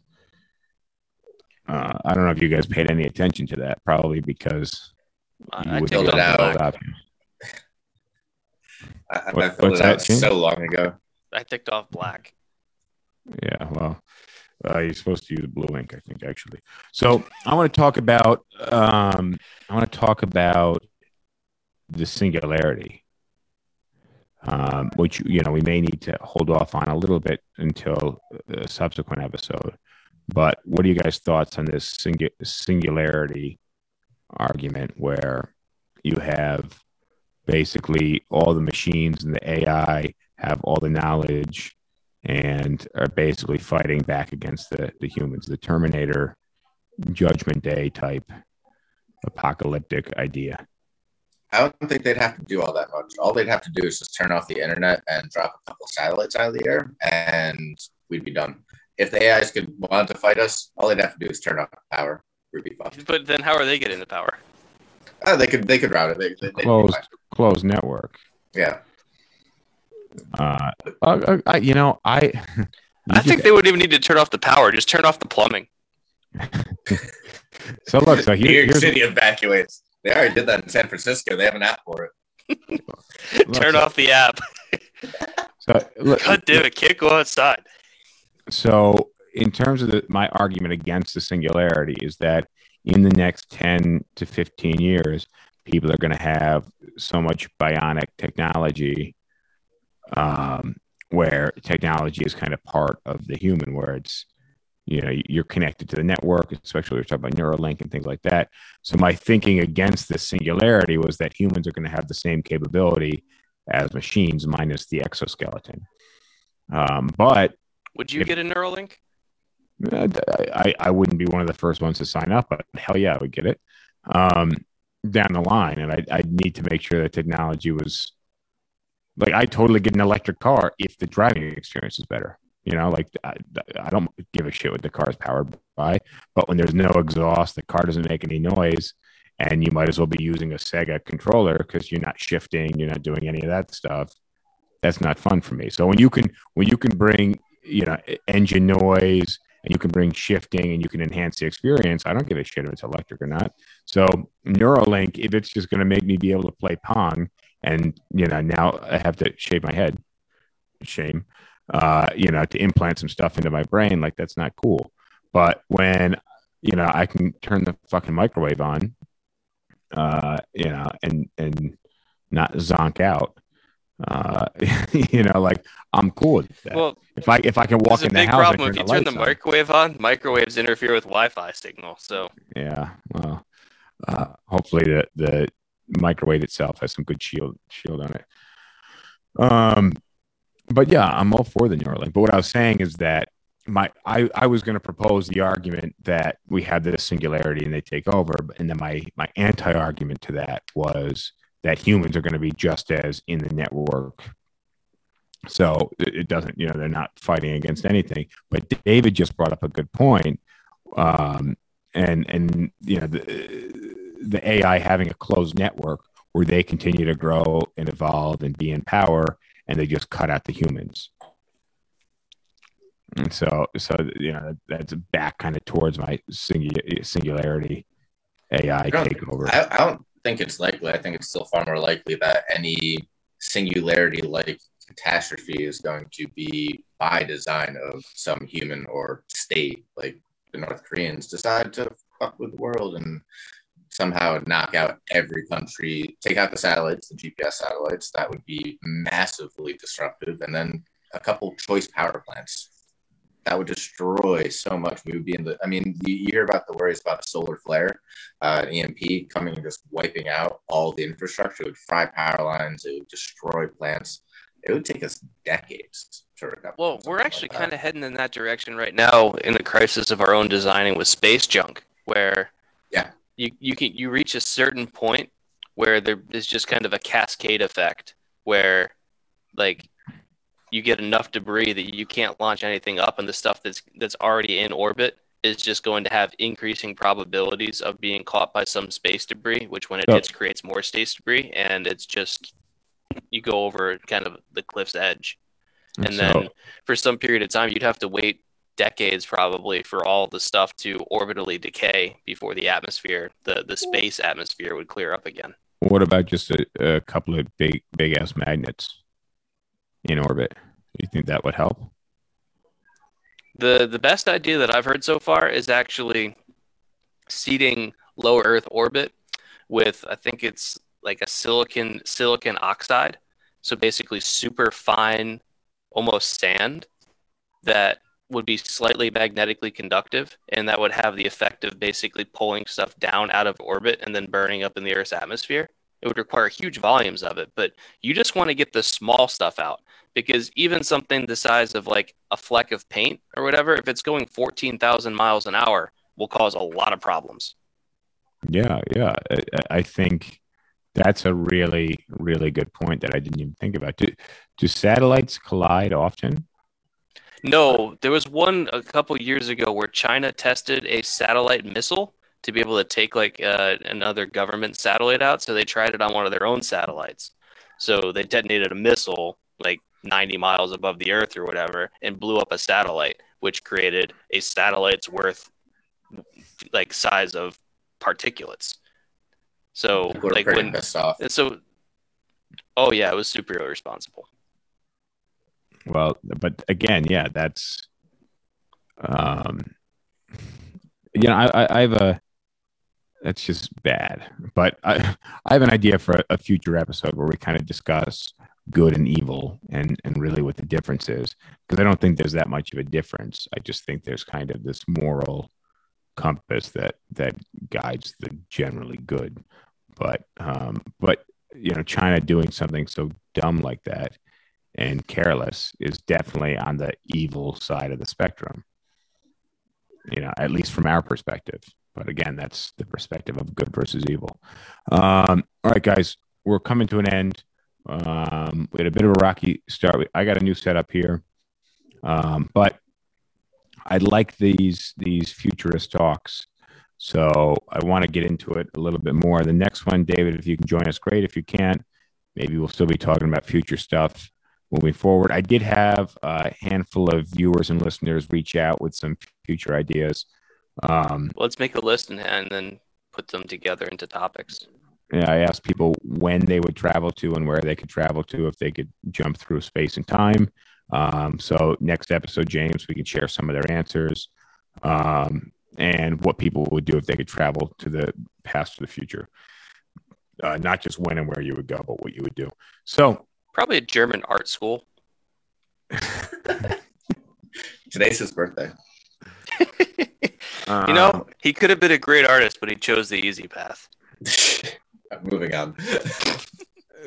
Uh, I don't know if you guys paid any attention to that. Probably because I, you I would filled it it out. I, I What- filled it out that, so long ago. I ticked off black. Yeah, well, uh, you're supposed to use blue ink, I think, actually. So I want to talk about um, I want to talk about the singularity, um, which you know we may need to hold off on a little bit until a subsequent episode. But what are you guys' thoughts on this singu- singularity argument, where you have basically all the machines and the AI have all the knowledge and are basically fighting back against the, the humans, the Terminator Judgment Day type apocalyptic idea. I don't think they'd have to do all that much. All they'd have to do is just turn off the internet and drop a couple satellites out of the air, and we'd be done. If the AIs could want to fight us, all they'd have to do is turn off power. We'd be fucked. But then how are they getting the power? Oh, they could they could route it. They, they, they'd Closed, closed network. Yeah. Uh, uh, I, you know, I. I think they wouldn't even need to turn off the power. Just turn off the plumbing. so. Look, so New York City evacuates. They already did that in San Francisco. They have an app for it. look, turn so, off the app. So, look, God damn it! Can't go outside. so in terms of the, my argument against the singularity is that in the next 10 to 15 years people are going to have so much bionic technology um, where technology is kind of part of the human where it's you know you're connected to the network especially we're talking about neuralink and things like that so my thinking against this singularity was that humans are going to have the same capability as machines minus the exoskeleton um, but Would you If- get a Neuralink? uh, I, I wouldn't be one of the first ones to sign up, but hell yeah, I would get it um, down the line. And I, I'd need to make sure that technology was like, I totally get an electric car if the driving experience is better. You know, like I, I don't give a shit what the car is powered by, but when there's no exhaust, the car doesn't make any noise, and you might as well be using a Sega controller because you're not shifting, you're not doing any of that stuff. That's not fun for me. So when you can, when you can bring, you know, engine noise, and you can bring shifting and you can enhance the experience. I don't give a shit if it's electric or not. So Neuralink, if it's just going to make me be able to play Pong, and you know now I have to shave my head, shame, uh, you know, to implant some stuff into my brain, like that's not cool. But when you know I can turn the fucking microwave on, uh, you know, and and not zonk out. Uh, you know, like I'm cool with that. Well, if I if I can walk in the big house, I problem. If turn you the turn the lights on. microwave on, microwaves interfere with Wi-Fi signal. So Yeah. Well, uh, hopefully the the microwave itself has some good shield shield on it. Um, but yeah, I'm all for the Neuralink. But what I was saying is that my I, I was going to propose the argument that we have this singularity and they take over, and then my my anti argument to that was that humans are going to be just as in the network. So it, it doesn't, you know, they're not fighting against anything. But David just brought up a good point, um, and and you know the the AI having a closed network where they continue to grow and evolve and be in power, and they just cut out the humans. And so, so you know, that's back kind of towards my singu- singularity AI I takeover. I, I don't think it's likely. I think it's still far more likely that any singularity like catastrophe is going to be by design of some human or state. Like the North Koreans decide to fuck with the world and somehow knock out every country, take out the satellites, the GPS satellites. That would be massively disruptive. And then a couple choice power plants that would destroy so much. We would be in the. I mean, you, you hear about the worries about a solar flare, uh, EMP coming and just wiping out all the infrastructure. It would fry power lines. It would destroy plants. It would take us decades to recover. Well, we're actually kind of heading in that direction right now in the crisis of our own designing with space junk, where Yeah. You you can you reach a certain point where there is just kind of a cascade effect where like you get enough debris that you can't launch anything up and the stuff that's that's already in orbit is just going to have increasing probabilities of being caught by some space debris which when it So- hits creates more space debris and it's just you go over kind of the cliff's edge. And so, then for some period of time you'd have to wait decades probably for all the stuff to orbitally decay before the atmosphere the the space atmosphere would clear up again what about just a, a couple of big big ass magnets in orbit? Do you think that would help? the the best idea that i've heard so far is actually seeding low earth orbit with i think it's like a silicon silicon oxide so basically super fine almost sand that would be slightly magnetically conductive and that would have the effect of basically pulling stuff down out of orbit and then burning up in the earth's atmosphere it would require huge volumes of it but you just want to get the small stuff out because even something the size of like a fleck of paint or whatever if it's going 14,000 miles an hour will cause a lot of problems Yeah, yeah. I, I think that's a really, really good point that I didn't even think about. Do, do satellites collide often? No, there was one a couple years ago where China tested a satellite missile to be able to take like uh, another government satellite out. So they tried it on one of their own satellites. So they detonated a missile like 90 miles above the Earth or whatever and blew up a satellite, which created a satellite's worth like size of particulates. So like when so, oh yeah, it was super irresponsible. Well, but again, yeah, that's, um, you know, I, I, have a, that's just bad. But I, I have an idea for a, a future episode where we kind of discuss good and evil and and really what the difference is because I don't think there's that much of a difference. I just think there's kind of this moral compass that that guides the generally good. But um, but you know, China doing something so dumb like that and careless is definitely on the evil side of the spectrum. You know, at least from our perspective. But again, that's the perspective of good versus evil. Um, all right, guys, we're coming to an end. Um, we had a bit of a rocky start. I got a new setup here, um, but I like these these futurist talks. So I want to get into it a little bit more. The next one, David, if you can join us, great. If you can't, maybe we'll still be talking about future stuff moving forward. I did have a handful of viewers and listeners reach out with some future ideas. Um, Let's make a list and, and then put them together into topics. yeah, I asked people when they would travel to and where they could travel to if they could jump through space and time. Um, so next episode, James, we can share some of their answers um, and what people would do if they could travel to the past or the future. Uh, not just when and where you would go, but what you would do. So Probably a German art school. Today's his birthday. You know, um, he could have been a great artist, but he chose the easy path. Moving on.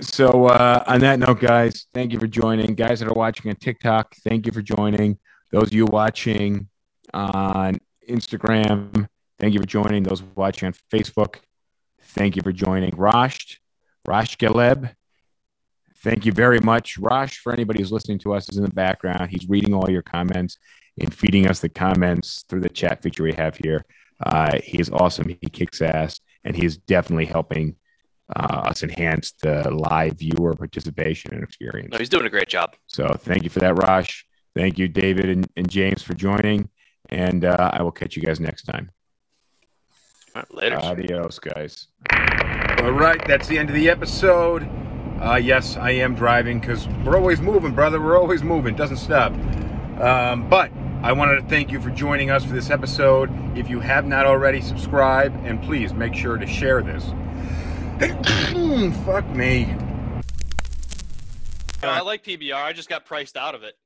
So uh, on that note, guys, thank you for joining. Guys that are watching on TikTok, thank you for joining. Those of you watching on Instagram, thank you for joining. Those watching on Facebook, thank you for joining. Rosh, Rosh Galeb, thank you very much. Rosh, for anybody who's listening to us, is in the background. He's reading all your comments and feeding us the comments through the chat feature we have here. Uh, he is awesome. He kicks ass, and he is definitely helping uh, us enhance the live viewer participation and experience. No, he's doing a great job. So thank you for that, Rosh. Thank you, David and, and James, for joining. And uh, I will catch you guys next time. All right, later. Adios, guys. All right, that's the end of the episode. Uh, yes, I am driving because we're always moving, brother. We're always moving. Doesn't stop. Um, but I wanted to thank you for joining us for this episode. If you have not already, subscribe and please make sure to share this. Fuck me. I like PBR. I just got priced out of it.